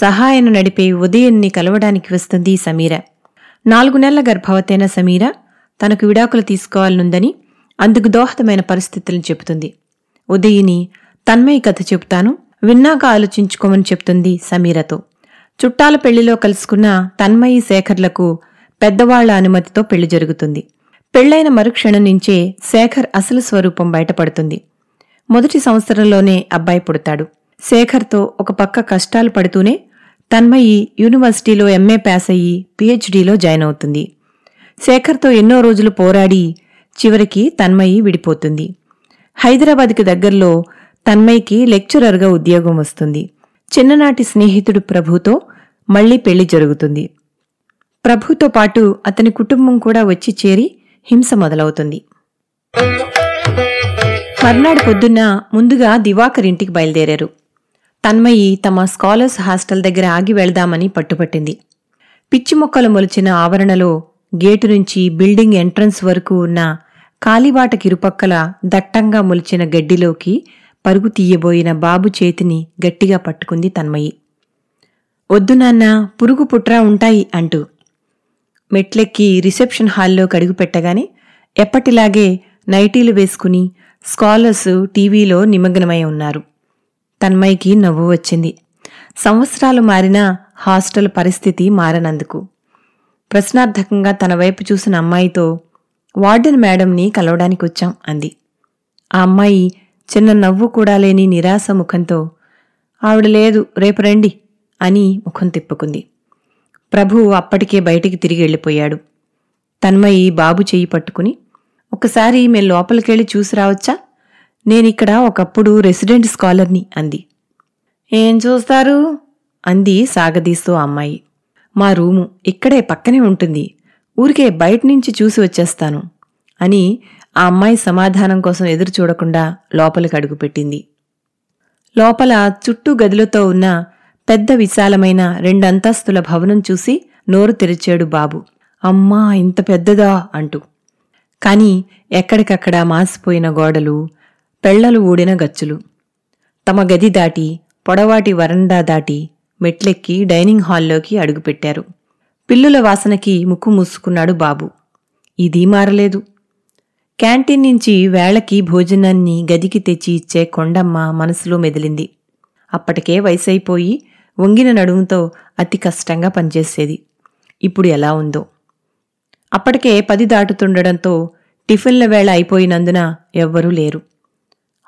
సహాయను నడిపే ఉదయన్ని కలవడానికి వస్తుంది సమీర. నాలుగు నెలల గర్భవతైన సమీర తనకు విడాకులు తీసుకోవాలనుందని అందుకు దోహదమైన పరిస్థితులను చెబుతుంది. ఉదయిని తన్మయి కథ చెబుతాను విన్నాక ఆలోచించుకోమని చెప్తుంది సమీరతో. చుట్టాల పెళ్ళిలో కలుసుకున్న తన్మయి శేఖర్లకు పెద్దవాళ్ళ అనుమతితో పెళ్ళి జరుగుతుంది. పెళ్ళైన మరుక్షణం నుంచే శేఖర్ అసలు స్వరూపం బయటపడుతుంది. మొదటి సంవత్సరంలోనే అబ్బాయి పుడతాడు. శేఖర్తో ఒక పక్క కష్టాలు పడుతూనే తన్మయి యూనివర్సిటీలో ఎంఏ పాస్ అయ్యి పీహెచ్డీలో జాయిన్ అవుతుంది. శేఖర్తో ఎన్నో రోజులు పోరాడి చివరికి తన్మయి విడిపోతుంది. హైదరాబాద్కి దగ్గరలో తన్మయికి లెక్చరర్గా ఉద్యోగం వస్తుంది. చిన్ననాటి స్నేహితుడు ప్రభుతో మళ్ళీ పెళ్ళి జరుగుతుంది. ప్రభుతో పాటు అతని కుటుంబం కూడా వచ్చి చేరి హింస మొదలవుతుంది. మర్నాడు పొద్దున్న ముందుగా దివాకర్ ఇంటికి బయలుదేరారు. తన్మయి తమ స్కాలర్స్ హాస్టల్ దగ్గర ఆగి వెళ్దామని పట్టుపట్టింది. పిచ్చి మొక్కలు మొలిచిన ఆవరణలో గేటు నుంచి బిల్డింగ్ ఎంట్రన్స్ వరకు ఉన్న కాలిబాటకిరుపక్కల దట్టంగా మొలిచిన గడ్డిలోకి పరుగు తీయబోయిన బాబు చేతిని గట్టిగా పట్టుకుంది తన్మయి. వద్దు నాన్న పురుగు పుట్రా ఉంటాయి అంటూ. మెట్లెక్కి రిసెప్షన్ హాల్లో కడుగు పెట్టగానే ఎప్పటిలాగే నైటీలు వేసుకుని స్కాలర్స్ టీవీలో నిమగ్నమై ఉన్నారు. తన్మయ్యకి నవ్వు వచ్చింది. సంవత్సరాలు మారినా హాస్టల్ పరిస్థితి మారనందుకు. ప్రశ్నార్థకంగా తన వైపు చూసిన అమ్మాయితో వార్డెన్ మేడంని కలవడానికి వచ్చాం అంది. ఆ అమ్మాయి చిన్న నవ్వు కూడా లేని నిరాశ ముఖంతో ఆవిడ లేదు రేపు రండి అని ముఖం తిప్పుకుంది. ప్రభు అప్పటికే బయటికి తిరిగి వెళ్ళిపోయాడు. తన్మయి బాబు చెయ్యి పట్టుకుని ఒకసారి మేము లోపలికెళ్ళి చూసి రావచ్చా? నేనిక్కడ ఒకప్పుడు రెసిడెంట్ స్కాలర్ని అంది. ఏం చూస్తారు? అంది సాగదీస్తూ ఆ అమ్మాయి. మా రూము ఇక్కడే పక్కనే ఉంటుంది. ఊరికే బయట నుంచి చూసి వచ్చేస్తాను అని ఆ అమ్మాయి సమాధానం కోసం ఎదురు చూడకుండా లోపలికి అడుగుపెట్టింది లోపల చుట్టూ గదులతో ఉన్న పెద్ద విశాలమైన రెండంతస్తుల భవనం చూసి నోరు తెరిచాడు బాబు. అమ్మా ఇంత పెద్దదా అంటూ. కాని ఎక్కడికక్కడ మాసిపోయిన గోడలు పెళ్ళలు ఊడిన గచ్చులు. తమ గది దాటి పొడవాటి వరండా దాటి మెట్లెక్కి డైనింగ్ హాల్లోకి అడుగుపెట్టారు. పిల్లుల వాసనకి ముక్కు మూసుకున్నాడు బాబు. ఇది మారలేదు. క్యాంటీన్ నుంచి వేళకి భోజనాన్ని గదికి తెచ్చి ఇచ్చే కొండమ్మ మనసులో మెదిలింది. అప్పటికే వయసైపోయి వంగిన నడుముతో అతి కష్టంగా పనిచేసేది. ఇప్పుడు ఎలా ఉందో. అప్పటికే పది దాటుతుండడంతో టిఫిన్ల వేళ అయిపోయినందున ఎవ్వరూ లేరు.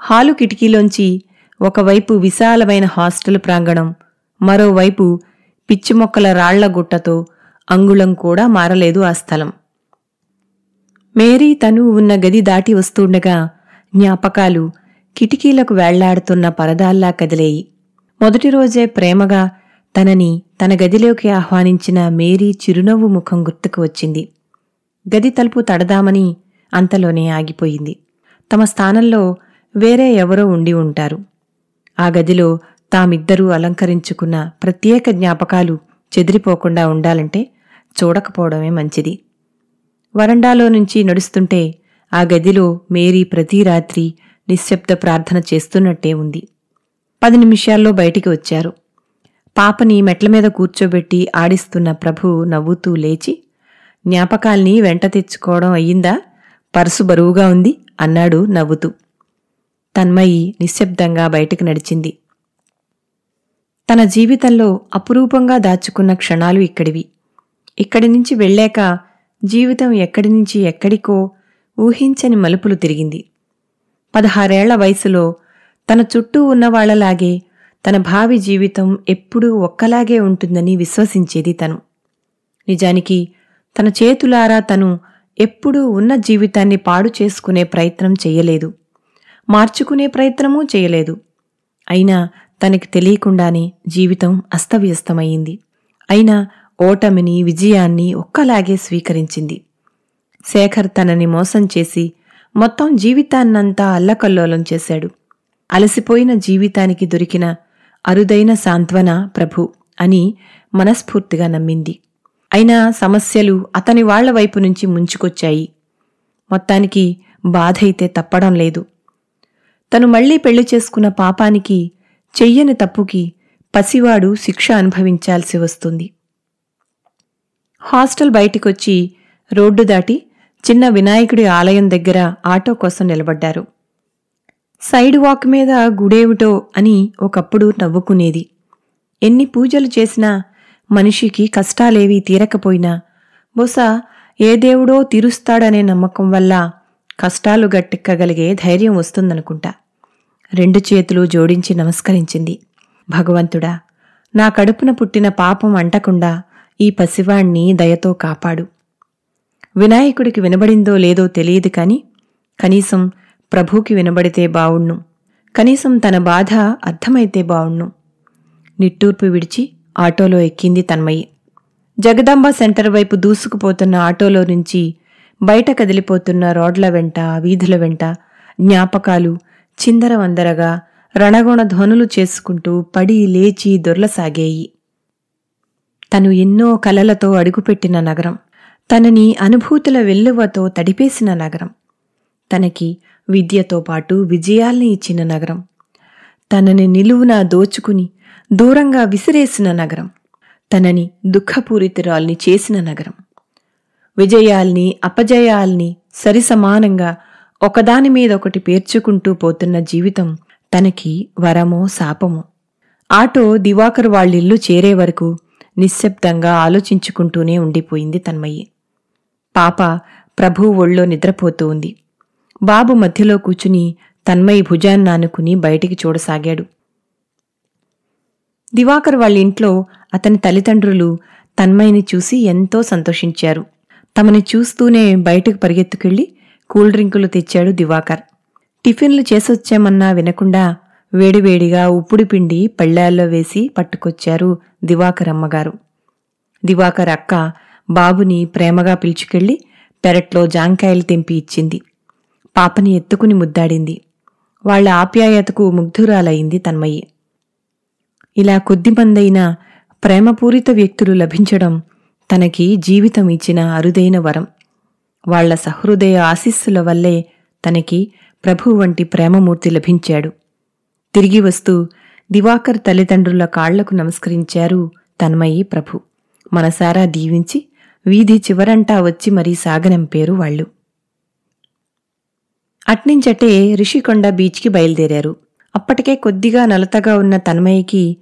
హాలు కిటికీలోంచి ఒకవైపు విశాలమైన హాస్టల్ ప్రాంగణం మరోవైపు పిచ్చి మొక్కల రాళ్ళ గుట్టతో అంగుళం కూడా మారలేదు ఆ స్థలం. మేరీ తను ఉన్న గది దాటి వస్తుండగా జ్ఞాపకాలు కిటికీలకు వేళ్ళాడుతున్న పరదాల్లా కదిలేయి. మొదటి రోజే ప్రేమగా తనని తన గదిలోకి ఆహ్వానించిన మేరీ చిరునవ్వు ముఖం గుర్తుకు వచ్చింది. గది తలుపు తడదామని అంతలోనే ఆగిపోయింది. తమ స్థానంలో వేరే ఎవరో ఉండి ఉంటారు. ఆ గదిలో తామిద్దరూ అలంకరించుకున్న ప్రత్యేక జ్ఞాపకాలు చెదిరిపోకుండా ఉండాలంటే చూడకపోవడమే మంచిది. వరండాలో నుంచి నడుస్తుంటే ఆ గదిలో మేరీ ప్రతి రాత్రి నిశ్శబ్ద ప్రార్థన చేస్తున్నట్టే ఉంది. పది నిమిషాల్లో బయటికి వచ్చారు. పాపని మెట్ల మీద కూర్చోబెట్టి ఆడిస్తున్న ప్రభు నవ్వుతూ లేచి జ్ఞాపకాల్ని వెంట తెచ్చుకోవడం అయ్యిందా? పర్సు బరువుగా ఉంది అన్నాడు నవ్వుతూ. తన్మయి నిశ్శబ్దంగా బయటకు నడిచింది. తన జీవితంలో అపురూపంగా దాచుకున్న క్షణాలు ఇక్కడివి. ఇక్కడి నుంచి వెళ్ళాక జీవితం ఎక్కడి నుంచి ఎక్కడికో ఊహించని మలుపులు తిరిగింది. పదహారేళ్ళ వయసులో తన చుట్టూ ఉన్నవాళ్ళలాగే తన భావి జీవితం ఎప్పుడూ ఒక్కలాగే ఉంటుందని విశ్వసించేది తను. నిజానికి తన చేతులారా తను ఎప్పుడూ ఉన్న జీవితాన్ని పాడు చేసుకునే ప్రయత్నం చెయ్యలేదు మార్చుకునే ప్రయత్నమూ చేయలేదు. అయినా తనకి తెలియకుండానే జీవితం అస్తవ్యస్తమయ్యింది. అయినా ఓటమిని విజయాన్ని ఒక్కలాగే స్వీకరించింది. శేఖర్ తనని మోసం చేసి మొత్తం జీవితాన్నంతా అల్లకల్లోలం చేశాడు. అలసిపోయిన జీవితానికి దొరికిన అరుదైన సాంత్వన ప్రభు అని మనస్ఫూర్తిగా నమ్మింది. అయినా సమస్యలు అతని వాళ్ళ వైపు నుంచి ముంచుకొచ్చాయి. మొత్తానికి బాధైతే తప్పడం లేదు. తను మళ్ళీ పెళ్ళి చేసుకున్న పాపానికి చెయ్యని తప్పుకి పసివాడు శిక్ష అనుభవించాల్సి వస్తుంది. హాస్టల్ బయటికొచ్చి రోడ్డు దాటి చిన్న వినాయకుడి ఆలయం దగ్గర ఆటో కోసం నిలబడ్డారు. సైడ్ వాక్ మీద గుడేమిటో అని ఒకప్పుడు నవ్వుకునేది. ఎన్ని పూజలు చేసినా మనిషికి కష్టాలేవీ తీరకపోయినా బహుశా ఏ దేవుడో తీరుస్తాడనే నమ్మకం వల్ల కష్టాలు గట్టెక్కగలిగే ధైర్యం వస్తుందనుకుంటా. రెండు చేతులు జోడించి నమస్కరించింది. భగవంతుడా నా కడుపున పుట్టిన పాపం అంటకుండా ఈ పసివాణ్ణి దయతో కాపాడు. వినాయకుడికి వినబడిందో లేదో తెలియదు కాని కనీసం ప్రభుకి వినబడితే బావుణ్ణు కనీసం తన బాధ అర్థమైతే బావుణ్ణు నిట్టూర్పు విడిచి ఆటోలో ఎక్కింది తన్మయి. జగదాంబ సెంటర్ వైపు దూసుకుపోతున్న ఆటోలో నుంచి బయట కదిలిపోతున్న రోడ్ల వెంట వీధుల వెంట జ్ఞాపకాలు చిందరవందరగా రణగొణ ధ్వనులు చేసుకుంటూ పడి లేచి దొర్లసాగేయి. తను ఎన్నో కలలతో అడుగుపెట్టిన నగరం తనని అనుభూతుల వెల్లువతో తడిపేసిన నగరం తనకి విద్యతో పాటు విజయాల్ని ఇచ్చిన నగరం తనని నిలువున దోచుకుని దూరంగా విసిరేసిన నగరం తనని దుఃఖపూరితురాల్ని చేసిన నగరం విజయాల్ని అపజయాల్ని సరిసమానంగా ఒకదాని మీద ఒకటి పేర్చుకుంటూ పోతున్న జీవితం తనకి వరమో శాపమో. ఆటో దివాకర్ వాళ్ళిల్లు చేరే వరకు నిశ్శబ్దంగా ఆలోచించుకుంటూనే ఉండిపోయింది తన్మయ్యి పాప ప్రభు ఒళ్ళో నిద్రపోతూ ఉంది. బాబు మధ్యలో కూచుని తన్మయి భుజాన్నానుకుని బయటికి చూడసాగాడు. దివాకర్ వాళ్ళ ఇంట్లో అతని తల్లిదండ్రులు తన్మయిని చూసి ఎంతో సంతోషించారు. తమని చూస్తూనే బయటకు పరిగెత్తుకెళ్ళి కూల్ డ్రింకులు తెచ్చాడు దివాకర్. టిఫిన్లు చేసొచ్చామన్నా వినకుండా వేడివేడిగా ఉప్పుడు పిండి పళ్ళాల్లో వేసి పట్టుకొచ్చారు దివాకర్ అమ్మగారు. దివాకర్ అక్క బాబుని ప్రేమగా పిలుచుకెళ్ళి పెరట్లో జాంకాయలు తెంపి ఇచ్చింది. పాపని ఎత్తుకుని ముద్దాడింది. వాళ్ళ ఆప్యాయతకు ముగ్ధురాలయింది తన్మయ్యి ఇలా కొద్దిమందైన ప్రేమపూరిత వ్యక్తులు లభించడం తనకి జీవితం ఇచ్చిన అరుదైన వరం. వాళ్ళ సహృదయ ఆశీస్సుల వల్లే తనకి ప్రభు వంటి ప్రేమమూర్తి లభించాడు. తిరిగి వస్తూ దివాకర్ తల్లిదండ్రుల కాళ్ళకు నమస్కరించారు తన్మయి ప్రభు. మనసారా దీవించి వీధి చివరంటా వచ్చి మరీ సాగనంపేరు వాళ్ళు. అట్నించటే రిషికొండ బీచ్కి బయలుదేరారు. అప్పటికే కొద్దిగా నలతగా ఉన్న తన్మయ్యకి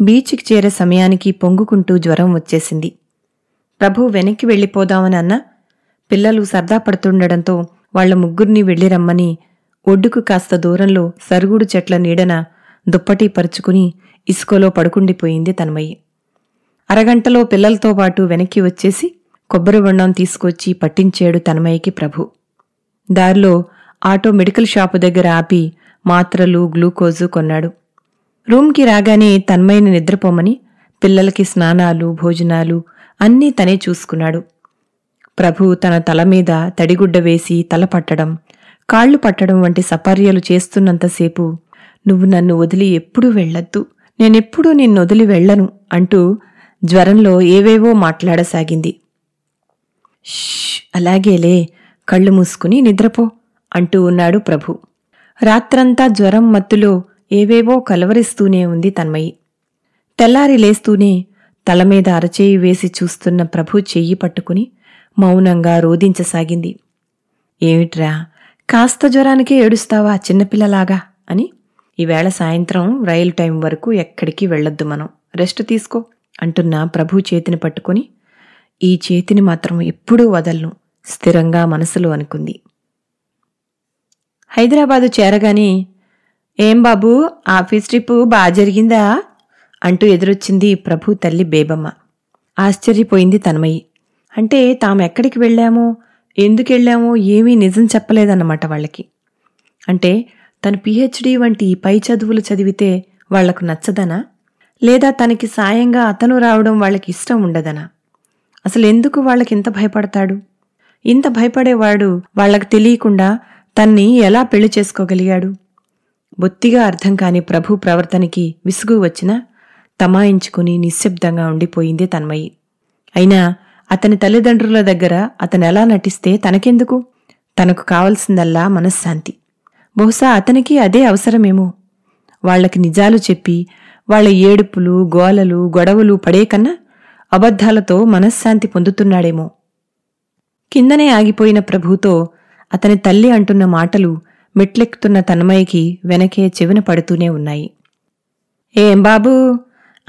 బీచ్కి చేరే సమయానికి పొంగుకుంటూ జ్వరం వచ్చేసింది. ప్రభు వెనక్కి వెళ్ళిపోదామనన్నా పిల్లలు సరదా పడుతుండడంతో వాళ్ళ ముగ్గురిని వెళ్ళి రమ్మని ఒడ్డుకు కాస్త దూరంలో సరుగుడు చెట్ల నీడన దుప్పటి పరుచుకుని ఇసుకలో పడుకుండిపోయింది తన్మయ్యి అరగంటలో పిల్లలతో పాటు వెనక్కి వచ్చేసి కొబ్బరి బొండం తీసుకొచ్చి పట్టించాడు తన్మయ్యకి ప్రభు. దారిలో ఆటో మెడికల్ షాపు దగ్గర ఆపి మాత్రలు గ్లూకోజు కొన్నాడు. రూమ్కి రాగానే తన్మయ్యని నిద్రపోమని పిల్లలకి స్నానాలు భోజనాలు అన్నీ తనే చూసుకున్నాడు. ప్రభు తన తల మీద తడిగుడ్డ వేసి తల పట్టడం కాళ్ళు పట్టడం వంటి సపర్యలు చేస్తున్నంతసేపు నువ్వు నన్ను వదిలి ఎప్పుడూ వెళ్ళొద్దు. నేనెప్పుడూ నిన్ను వదిలి వెళ్ళను అంటూ జ్వరంలో ఏవేవో మాట్లాడసాగింది. ష్ అలాగేలే కళ్ళు మూసుకుని నిద్రపో అంటూ ఉన్నాడు ప్రభు. రాత్రంతా జ్వరం మత్తులో ఏవేవో కలవరిస్తూనే ఉంది తన్మయి. తెల్లారి లేస్తూనే తలమీద అరచేయి వేసి చూస్తున్న ప్రభు చెయ్యి పట్టుకుని మౌనంగా రోదించసాగింది ఏమిట్రా కాస్త జ్వరానికే ఏడుస్తావా చిన్నపిల్లలాగా? అని. ఈవేళ సాయంత్రం రైలు టైం వరకు ఎక్కడికి వెళ్ళొద్దు మనం. రెస్ట్ తీసుకో అంటున్న ప్రభు చేతిని పట్టుకుని. ఈ చేతిని మాత్రం ఎప్పుడూ వదలను స్థిరంగా మనసులో అనుకుంది. హైదరాబాదు చేరగానే ఏం బాబూ ఆఫీస్ ట్రిప్ బాగా జరిగిందా? అంటూ ఎదురొచ్చింది ప్రభు తల్లి బేబమ్మ. ఆశ్చర్యపోయింది తన్మయి. అంటే తాము ఎక్కడికి వెళ్ళామో ఎందుకెళ్ళామో ఏమీ నిజం చెప్పలేదన్నమాట వాళ్ళకి. అంటే తను పిహెచ్డి వంటి పై చదువులు చదివితే వాళ్ళకు నచ్చదనా? లేదా తనకి సాయంగా అతను రావడం వాళ్ళకి ఇష్టం ఉండదనా? అసలు ఎందుకు వాళ్ళకి ఇంత భయపడతాడు? ఇంత భయపడేవాడు వాళ్ళకు తెలియకుండా తన్ని ఎలా పెళ్ళి చేసుకోగలిగాడు? బొత్తిగా అర్థం కాని ప్రభు ప్రవర్తనకి విసుగు వచ్చినా తమాయించుకుని నిశ్శబ్దంగా ఉండిపోయింది తన్మయి. అయినా అతని తల్లిదండ్రుల దగ్గర అతను ఎలా నటిస్తే తనకెందుకు? తనకు కావలసిందల్లా మనశ్శాంతి. బహుశా అతనికి అదే అవసరమేమో. వాళ్ళకి నిజాలు చెప్పి వాళ్ళ ఏడుపులు గోలలు గొడవలు పడే కన్నా అబద్ధాలతో మనశ్శాంతి పొందుతున్నాడేమో. కిందనే ఆగిపోయిన ప్రభుతో అతని తల్లి అంటున్న మాటలు మెట్లెక్కుతున్న తన్మయ్యకి వెనకే చెవిన పడుతూనే ఉన్నాయి. ఏం బాబూ?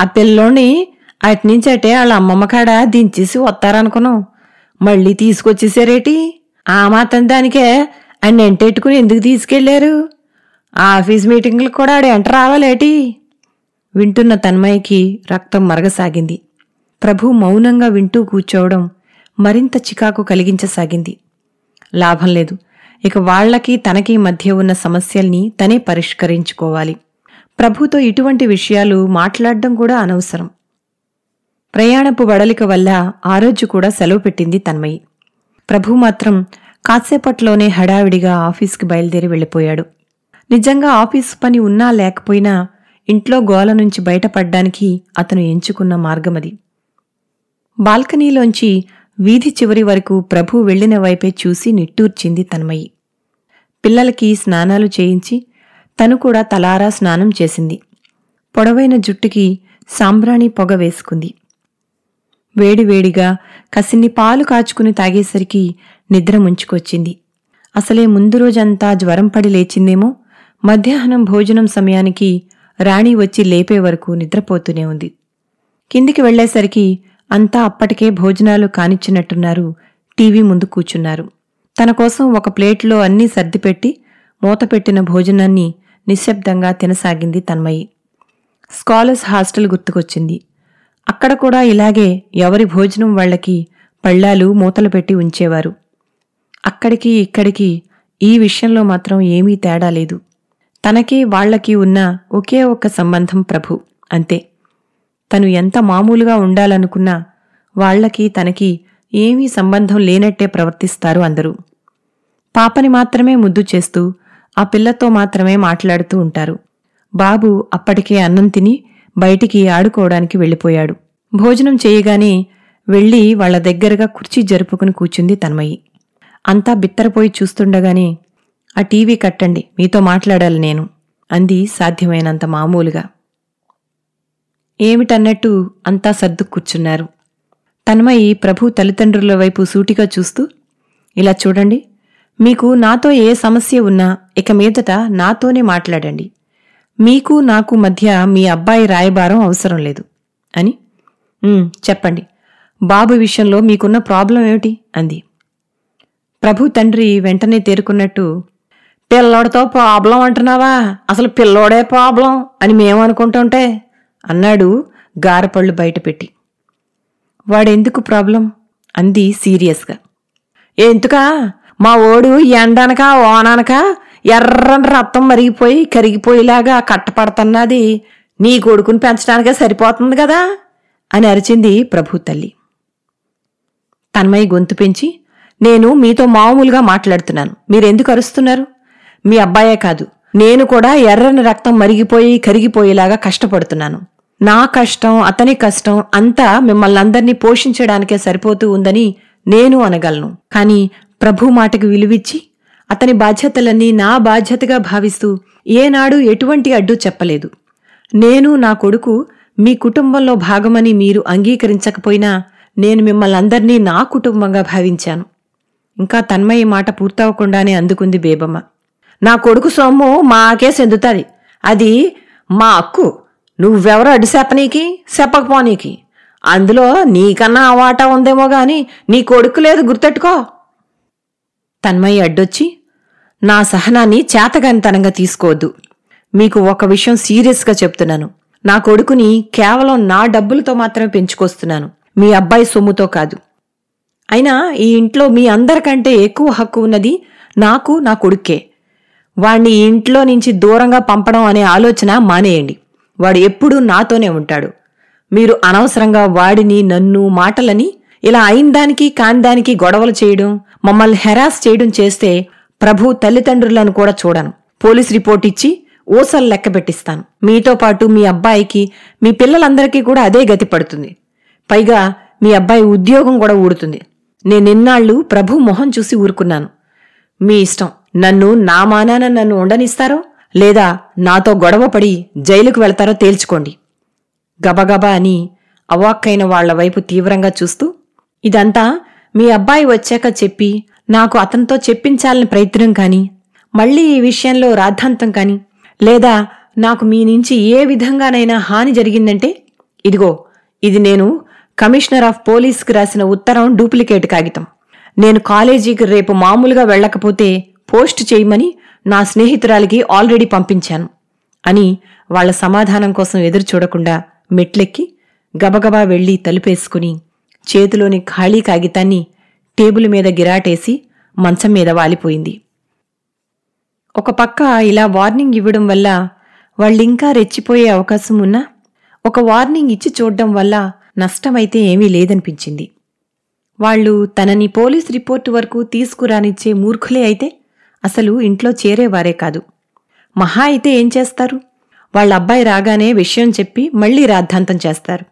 ఆ పిల్లోని అట్నుంచటే వాళ్ళ అమ్మమ్మ కాడ దించేసి వస్తారనుకున్నాం మళ్ళీ తీసుకొచ్చేసారేటి? ఆ మాత్రం దానికే ఆయన ఎంటెట్టుకుని ఎందుకు తీసుకెళ్ళారు ఆఫీస్ మీటింగ్లకు కూడా ఆడు ఎంట రావాలేటి? వింటున్న తన్మయ్యకి రక్తం మరగసాగింది. ప్రభు మౌనంగా వింటూ కూర్చోవడం మరింత చికాకు కలిగించసాగింది. లాభం లేదు. ఇక వాళ్ళకి తనకి మధ్య ఉన్న సమస్యల్ని తనే పరిష్కరించుకోవాలి. ప్రభుతో ఇటువంటి విషయాలు మాట్లాడడం కూడా అనవసరం. ప్రయాణపు వడలిక వల్ల ఆ రోజు కూడా సెలవు పెట్టింది తన్మయి. ప్రభు మాత్రం కాసేపట్లోనే హడావిడిగా ఆఫీస్కి బయలుదేరి వెళ్ళిపోయాడు. నిజంగా ఆఫీసు పని ఉన్నా లేకపోయినా ఇంట్లో గోల నుంచి బయటపడ్డానికి అతను ఎంచుకున్న మార్గమది. బాల్కనీలోంచి వీధి చివరి వరకు ప్రభు వెళ్ళిన వైపే చూసి నిట్టూర్చింది తన్మయి. పిల్లలకి స్నానాలు చేయించి తను కూడా తలారా స్నానం చేసింది. పొడవైన జుట్టుకి సాంబ్రాణి పొగ వేసుకుంది. వేడివేడిగా కసిన్ని పాలు కాచుకుని తాగేసరికి నిద్ర ముంచుకొచ్చింది. అసలే ముందు రోజంతా జ్వరం పడి లేచిందేమో మధ్యాహ్నం భోజనం సమయానికి రాణి వచ్చి లేపే వరకు నిద్రపోతూనే ఉంది. కిందికి వెళ్ళేసరికి అంతా అప్పటికే భోజనాలు కానిచ్చినట్టున్నారు టీవీ ముందు కూర్చున్నారు. తన కోసం ఒక ప్లేట్లో అన్నీ సర్దిపెట్టి మూతపెట్టిన భోజనాన్ని నిశ్శబ్దంగా తినసాగింది తన్మయి. స్కాలర్స్ హాస్టల్ గుర్తుకొచ్చింది. అక్కడ కూడా ఇలాగే ఎవరి భోజనం వాళ్ళకి పళ్ళాలు మూతలు పెట్టి ఉంచేవారు. అక్కడికి ఇక్కడికి ఈ విషయంలో మాత్రం ఏమీ తేడా లేదు. తనకి వాళ్ళకి ఉన్న ఒకే ఒక్క సంబంధం ప్రభు అంతే. తను ఎంత మామూలుగా ఉండాలనుకున్నా వాళ్ళకి తనకి ఏమీ సంబంధం లేనట్టే ప్రవర్తిస్తారు అందరూ. పాపని మాత్రమే ముద్దు చేస్తూ ఆ పిల్లతో మాత్రమే మాట్లాడుతూ ఉంటారు. బాబు అప్పటికే అన్నం తిని బయటికి ఆడుకోవడానికి వెళ్ళిపోయాడు. భోజనం చేయగానే వెళ్ళి వాళ్ళ దగ్గరగా కుర్చీ జరుపుకుని కూర్చుంది తన్మయి. అంతా బిత్తరపోయి చూస్తుండగానే ఆ టీవీ కట్టండి మీతో మాట్లాడాలి నేను అంది సాధ్యమైనంత మామూలుగా. ఏమిటన్నట్టు అంతా సర్దు కూర్చున్నారు. తన్మయి ప్రభు తల్లిదండ్రుల వైపు సూటిగా చూస్తూ ఇలా చూడండి మీకు నాతో ఏ సమస్య ఉన్నా ఇక మీదట నాతోనే మాట్లాడండి మీకు నాకు మధ్య మీ అబ్బాయి రాయబారం అవసరం లేదు. అని చెప్పండి. బాబు విషయంలో మీకున్న ప్రాబ్లం ఏమిటి? అంది. ప్రభు తండ్రి వెంటనే తేరుకున్నట్టు పిల్లోడితో ప్రాబ్లం అంటున్నావా? అసలు పిల్లోడే ప్రాబ్లం అని మేమనుకుంటుంటే అన్నాడు గారపళ్ళు బయటపెట్టి. వాడెందుకు ప్రాబ్లం? అంది సీరియస్గా. ఎందుకా? మా ఓడు ఎండనక ఓననక ఎర్రని రక్తం మరిగిపోయి కరిగిపోయేలాగా కట్టపడుతున్నది నీ కొడుకుని పెంచడానికే సరిపోతుంది కదా? అని అరిచింది ప్రభు తల్లి. తన్మయ్య గొంతు పెంచి నేను మీతో మామూలుగా మాట్లాడుతున్నాను. మీరెందుకు అరుస్తున్నారు? మీ అబ్బాయే కాదు. నేను కూడా ఎర్రని రక్తం మరిగిపోయి కరిగిపోయేలాగా కష్టపడుతున్నాను. నా కష్టం అతని కష్టం అంతా మిమ్మల్ని అందరినీ పోషించడానికే సరిపోతూ ఉందని నేను అనగలను. కాని ప్రభు మాటకు విలువిచ్చి అతని బాధ్యతలన్నీ నా బాధ్యతగా భావిస్తూ ఏనాడు ఎటువంటి అడ్డు చెప్పలేదు. నేను నా కొడుకు మీ కుటుంబంలో భాగమని మీరు అంగీకరించకపోయినా నేను మిమ్మల్ని అందరినీ నా కుటుంబంగా భావించాను. ఇంకా తన్మయ్య మాట పూర్తవకుండానే అందుకుంది బేబమ్మ. నా కొడుకు సొమ్ము మాకే చెందుతుంది. అది మా అక్కు. నువ్వెవరో అడ్డు చెప్పనీకి చెప్పకపోనీకి. అందులో నీకన్నా ఆ వాట ఉందేమో గాని నీ కొడుకు లేదు గుర్తెట్టుకో. తన్మయ్య అడ్డొచ్చి నా సహనాన్ని చేతగానితనంగా తీసుకోవద్దు. మీకు ఒక విషయం సీరియస్గా చెప్తున్నాను. నా కొడుకుని కేవలం నా డబ్బులతో మాత్రమే పెంచుకొస్తున్నాను. మీ అబ్బాయి సొమ్ముతో కాదు. అయినా ఈ ఇంట్లో మీ అందరికంటే ఎక్కువ హక్కు ఉన్నది నాకు నా కొడుక్కే వాణ్ణి ఈ ఇంట్లో నుంచి దూరంగా పంపడం అనే ఆలోచన మానేయండి. వాడు ఎప్పుడూ నాతోనే ఉంటాడు. మీరు అనవసరంగా వాడిని నన్ను మాటలని ఇలా అయిన దానికి కాని దానికి గొడవలు చేయడం మమ్మల్ని హెరాస్ చేయడం చేస్తే ప్రభు తల్లిదండ్రులను కూడా చూడను. పోలీస్ రిపోర్ట్ ఇచ్చి ఓసలు లెక్క పెట్టిస్తాను. మీతో పాటు మీ అబ్బాయికి మీ పిల్లలందరికీ కూడా అదే గతి పడుతుంది. పైగా మీ అబ్బాయి ఉద్యోగం కూడా ఊడుతుంది. నేనిన్నాళ్ళు ప్రభు మొహం చూసి ఊరుకున్నాను. మీ ఇష్టం. నన్ను నా మానాన నన్ను ఉండనిస్తారో లేదా నాతో గొడవపడి జైలుకు వెళ్తారో తేల్చుకోండి. గబగబా అని అవాక్కైన వాళ్ళ వైపు తీవ్రంగా చూస్తూ ఇదంతా మీ అబ్బాయి వచ్చాక చెప్పి నాకు అతనితో చెప్పించాలని ప్రయత్నం కానీ మళ్ళీ ఈ విషయంలో రాద్ధాంతం కానీ లేదా నాకు మీ నుంచి ఏ విధంగానైనా హాని జరిగిందంటే ఇదిగో ఇది నేను కమిషనర్ ఆఫ్ పోలీస్కి రాసిన ఉత్తరం డూప్లికేట్ కాగితం. నేను కాలేజీకి రేపు మామూలుగా వెళ్ళకపోతే పోస్ట్ చేయమని నా స్నేహితురాలికి ఆల్రెడీ పంపించాను అని వాళ్ళ సమాధానం కోసం ఎదురు చూడకుండా మెట్లెక్కి గబగబా వెళ్ళి తలుపేసుకుని చేతిలోని ఖాళీ కాగితాన్ని టేబుల్ మీద గిరాటేసి మంచం మీద వాలిపోయింది. ఒక పక్క ఇలా వార్నింగ్ ఇవ్వడం వల్ల వాళ్ళింకా రెచ్చిపోయే అవకాశం ఉన్నా ఒక వార్నింగ్ ఇచ్చి చూడడం వల్ల నష్టమైతే ఏమీ లేదనిపించింది. వాళ్ళు తనని పోలీస్ రిపోర్టు వరకు తీసుకురానిచ్చే మూర్ఖులే అయితే అసలు ఇంట్లో చేరేవారే కాదు. మహా అయితే ఏం చేస్తారు? వాళ్ళ అబ్బాయి రాగానే విషయం చెప్పి మళ్ళీ రాద్ధాంతం చేస్తారు.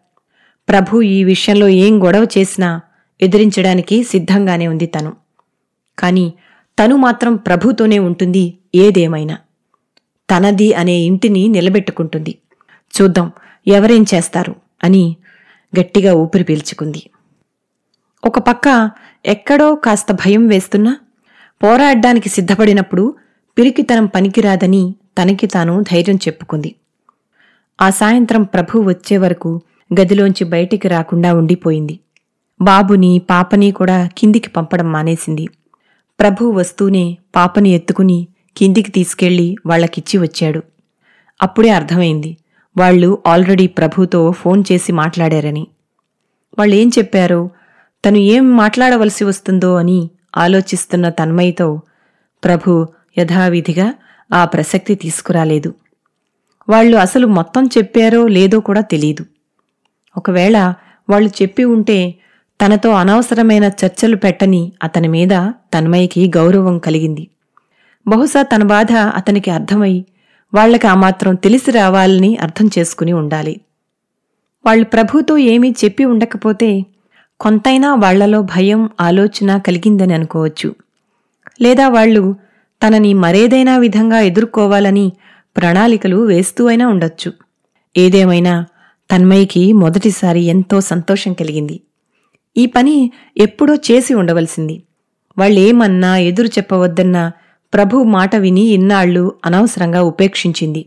ప్రభు ఈ విషయంలో ఏం గొడవ చేసినా ఎదిరించడానికి సిద్ధంగానే ఉంది తను. కాని తను మాత్రం ప్రభుతోనే ఉంటుంది ఏదేమైనా. తనది అనే ఇంటిని నిలబెట్టుకుంటుంది. చూద్దాం ఎవరేం చేస్తారు అని గట్టిగా ఊపిరి పీల్చుకుంది. ఒక పక్క ఎక్కడో కాస్త భయం వేస్తున్నా పోరాడ్డానికి సిద్ధపడినప్పుడు పిరికితనం పనికిరాదని తనకి తాను ధైర్యం చెప్పుకుంది. ఆ సాయంత్రం ప్రభు వచ్చే వరకు గదిలోంచి బయటికి రాకుండా ఉండిపోయింది. బాబుని పాపని కూడా కిందికి పంపడం మానేసింది. ప్రభు వస్తూనే పాపని ఎత్తుకుని కిందికి తీసుకెళ్ళి వాళ్ళకిచ్చి వచ్చాడు. అప్పుడే అర్థమైంది. వాళ్ళు ఆల్రెడీ ప్రభుతో ఫోన్ చేసి మాట్లాడారని. వాళ్ళేం చెప్పారో? తను ఏం మాట్లాడవలసి వస్తుందో అని ఆలోచిస్తున్న తన్మయితో ప్రభు యథావిధిగా ఆ ప్రసక్తి తీసుకురాలేదు. వాళ్ళు అసలు మొత్తం చెప్పారో లేదో కూడా తెలీదు. ఒకవేళ వాళ్ళు చెప్పి ఉంటే తనతో అనవసరమైన చర్చలు పెట్టని అతని మీద తన్మయికి గౌరవం కలిగింది. బహుశా తన బాధ అతనికి అర్థమై వాళ్ళకి ఆ మాత్రం తెలిసి రావాలని అర్థం చేసుకుని ఉండాలి. వాళ్ళు ప్రభుతో ఏమీ చెప్పి ఉండకపోతే కొంతైనా వాళ్ళలో భయం ఆలోచన కలిగిందని అనుకోవచ్చు. లేదా వాళ్ళు తనని మరేదైనా విధంగా ఎదుర్కోవాలని ప్రణాళికలు వేస్తూ అయినా ఉండొచ్చు. ఏదేమైనా తన్మయికి మొదటిసారి ఎంతో సంతోషం కలిగింది. ఈ పని ఎప్పుడో చేసి ఉండవలసింది. వాళ్ళేమన్నా ఎదురు చెప్పవద్దన్నా ప్రభు మాట విని ఇన్నాళ్ళు అనవసరంగా ఉపేక్షించింది.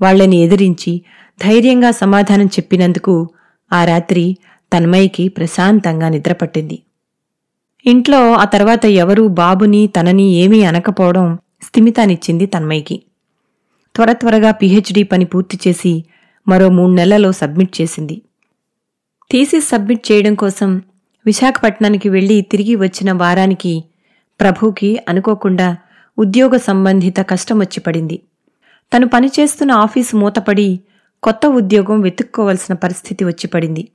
వాళ్ళని ఎదిరించి ధైర్యంగా సమాధానం చెప్పినందుకు ఆ రాత్రి తన్మయికి ప్రశాంతంగా నిద్రపట్టింది. ఇంట్లో ఆ తర్వాత ఎవరూ బాబుని తనని ఏమీ అనకపోవడం స్థిమితానిచ్చింది తన్మయికి త్వర త్వరగా పిహెచ్డీ పని పూర్తి చేసి మరో మూడు నెలల్లో సబ్మిట్ చేసింది. థీసిస్ సబ్మిట్ చేయడం కోసం విశాఖపట్నానికి వెళ్ళి తిరిగి వచ్చిన వారానికి ప్రభుకి అనుకోకుండా ఉద్యోగ సంబంధిత కష్టమొచ్చి పడింది. తను పనిచేస్తున్న ఆఫీసు మూతపడి కొత్త ఉద్యోగం వెతుక్కోవలసిన పరిస్థితి వచ్చిపడింది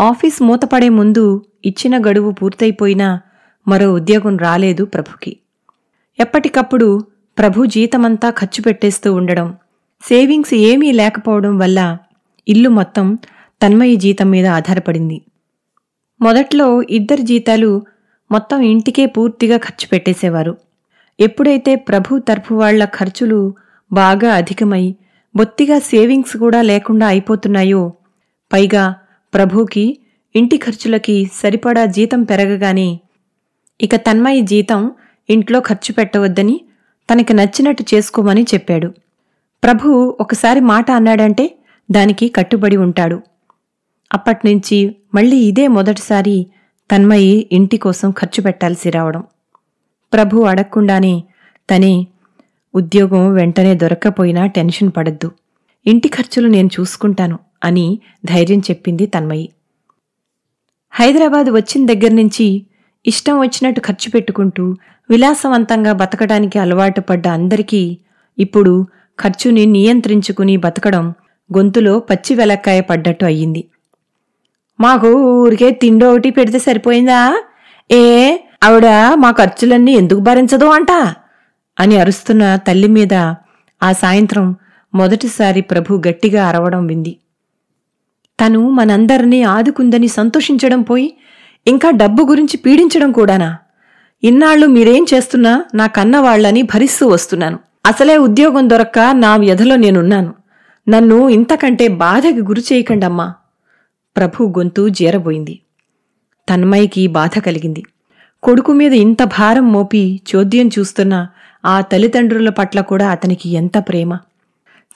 ఆఫీస్ మూతపడే ముందు ఇచ్చిన గడువు పూర్తయిపోయినా మరో ఉద్యోగం రాలేదు ప్రభుకి. ఎప్పటికప్పుడు ప్రభు జీతమంతా ఖర్చు పెట్టేస్తూ ఉండడం సేవింగ్స్ ఏమీ లేకపోవడం వల్ల ఇల్లు మొత్తం తన్మయి జీతం మీద ఆధారపడింది. మొదట్లో ఇద్దరి జీతాలు మొత్తం ఇంటికే పూర్తిగా ఖర్చు పెట్టేసేవారు. ఎప్పుడైతే ప్రభు తరఫు వాళ్ళ ఖర్చులు బాగా అధికమై బొత్తిగా సేవింగ్స్ కూడా లేకుండా అయిపోతున్నాయో పైగా ప్రభుకి ఇంటి ఖర్చులకి సరిపడా జీతం పెరగగానే ఇక తన్మయి జీతం ఇంట్లో ఖర్చు పెట్టవద్దని తనకి నచ్చినట్టు చేసుకోమని చెప్పాడు. ప్రభు ఒకసారి మాట అన్నాడంటే దానికి కట్టుబడి ఉంటాడు. అప్పట్నుంచి మళ్ళీ ఇదే మొదటిసారి తన్మయి ఇంటి కోసం ఖర్చు పెట్టాల్సి రావడం. ప్రభు అడగకుండానే తనే ఉద్యోగం వెంటనే దొరక్కపోయినా టెన్షన్ పడద్దు. ఇంటి ఖర్చులు నేను చూసుకుంటాను అని ధైర్యం చెప్పింది తన్మయి. హైదరాబాద్ వచ్చిన దగ్గర్నుంచి ఇష్టం వచ్చినట్టు ఖర్చు పెట్టుకుంటూ విలాసవంతంగా బతకడానికి అలవాటు పడ్డ అందరికీ ఇప్పుడు ఖర్చుని నియంత్రించుకుని బతకడం గొంతులో పచ్చి వెలక్కాయ పడ్డట్టు అయ్యింది. మాకు ఊరికే తిండి ఒకటి పెడితే సరిపోయిందా? ఏ ఆవిడ మా ఖర్చులన్నీ ఎందుకు భరించదు అంట? అని అరుస్తున్న తల్లి మీద ఆ సాయంత్రం మొదటిసారి ప్రభు గట్టిగా అరవడం వింది. తను మనందరినీ ఆదుకుందని సంతోషించడం పోయి ఇంకా డబ్బు గురించి పీడించడం కూడానా? ఇన్నాళ్ళు మీరేం చేస్తున్నా నా కన్నవాళ్ళని భరిస్తూ వస్తున్నాను. అసలే ఉద్యోగం దొరక్క నా వ్యధలో నేనున్నాను. నన్ను ఇంతకంటే బాధకి గురి చేయకండమ్మా. ప్రభు గొంతు జీరబోయింది. తన్మయ్యకి బాధ కలిగింది. కొడుకు మీద ఇంత భారం మోపి చోద్యం చూస్తున్న ఆ తల్లిదండ్రుల పట్ల కూడా అతనికి ఎంత ప్రేమ.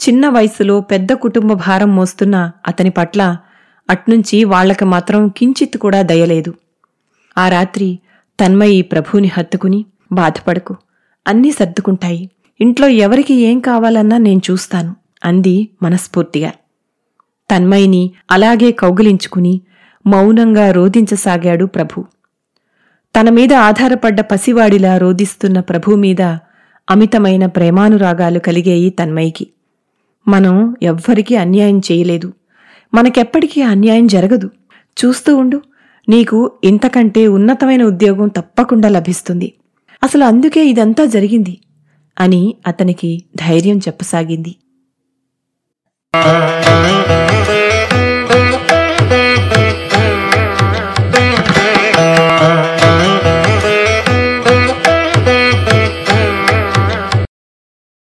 చిన్న వయసులో పెద్ద కుటుంబ భారం మోస్తున్న అతని పట్ల అట్నుంచి వాళ్ళకి మాత్రం కించిత్ కూడా దయలేదు ఆ రాత్రి తన్మయి ప్రభుని హత్తుకుని బాధపడకు అన్నీ సర్దుకుంటాయి. ఇంట్లో ఎవరికి ఏం కావాలన్నా నేను చూస్తాను అంది మనస్ఫూర్తిగా. తన్మయిని అలాగే కౌగిలించుకుని మౌనంగా రోధించసాగాడు ప్రభు. తన మీద ఆధారపడ్డ పసివాడిలా రోదిస్తున్న ప్రభు మీద అమితమైన ప్రేమానురాగాలు కలిగేయి తన్మయికి. మనం ఎవ్వరికీ అన్యాయం చేయలేదు. మనకెప్పటికీ అన్యాయం జరగదు. చూస్తూ ఉండు నీకు ఇంతకంటే ఉన్నతమైన ఉద్యోగం తప్పకుండా లభిస్తుంది. అసలు అందుకే ఇదంతా జరిగింది అని అతనికి ధైర్యం చెప్పసాగింది. Música